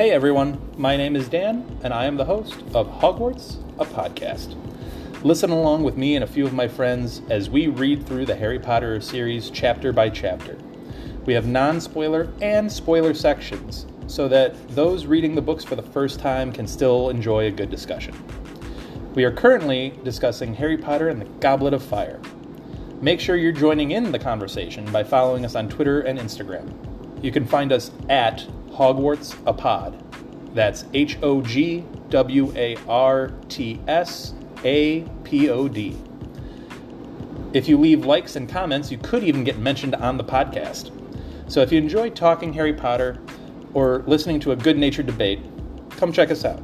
Hey everyone, my name is Dan, and I am the host of Hogwarts, a podcast. Listen along with me and a few of my friends as we read through the Harry Potter series chapter by chapter. We have non spoiler and spoiler sections so that those reading the books for the first time can still enjoy a good discussion. We are currently discussing Harry Potter and the Goblet of Fire. Make sure you're joining in the conversation by following us on Twitter and Instagram. You can find us at Hogwarts a Pod. That's H O G W A R T S A P O D. If you leave likes and comments, you could even get mentioned on the podcast. So if you enjoy talking Harry Potter or listening to a good natured debate, come check us out.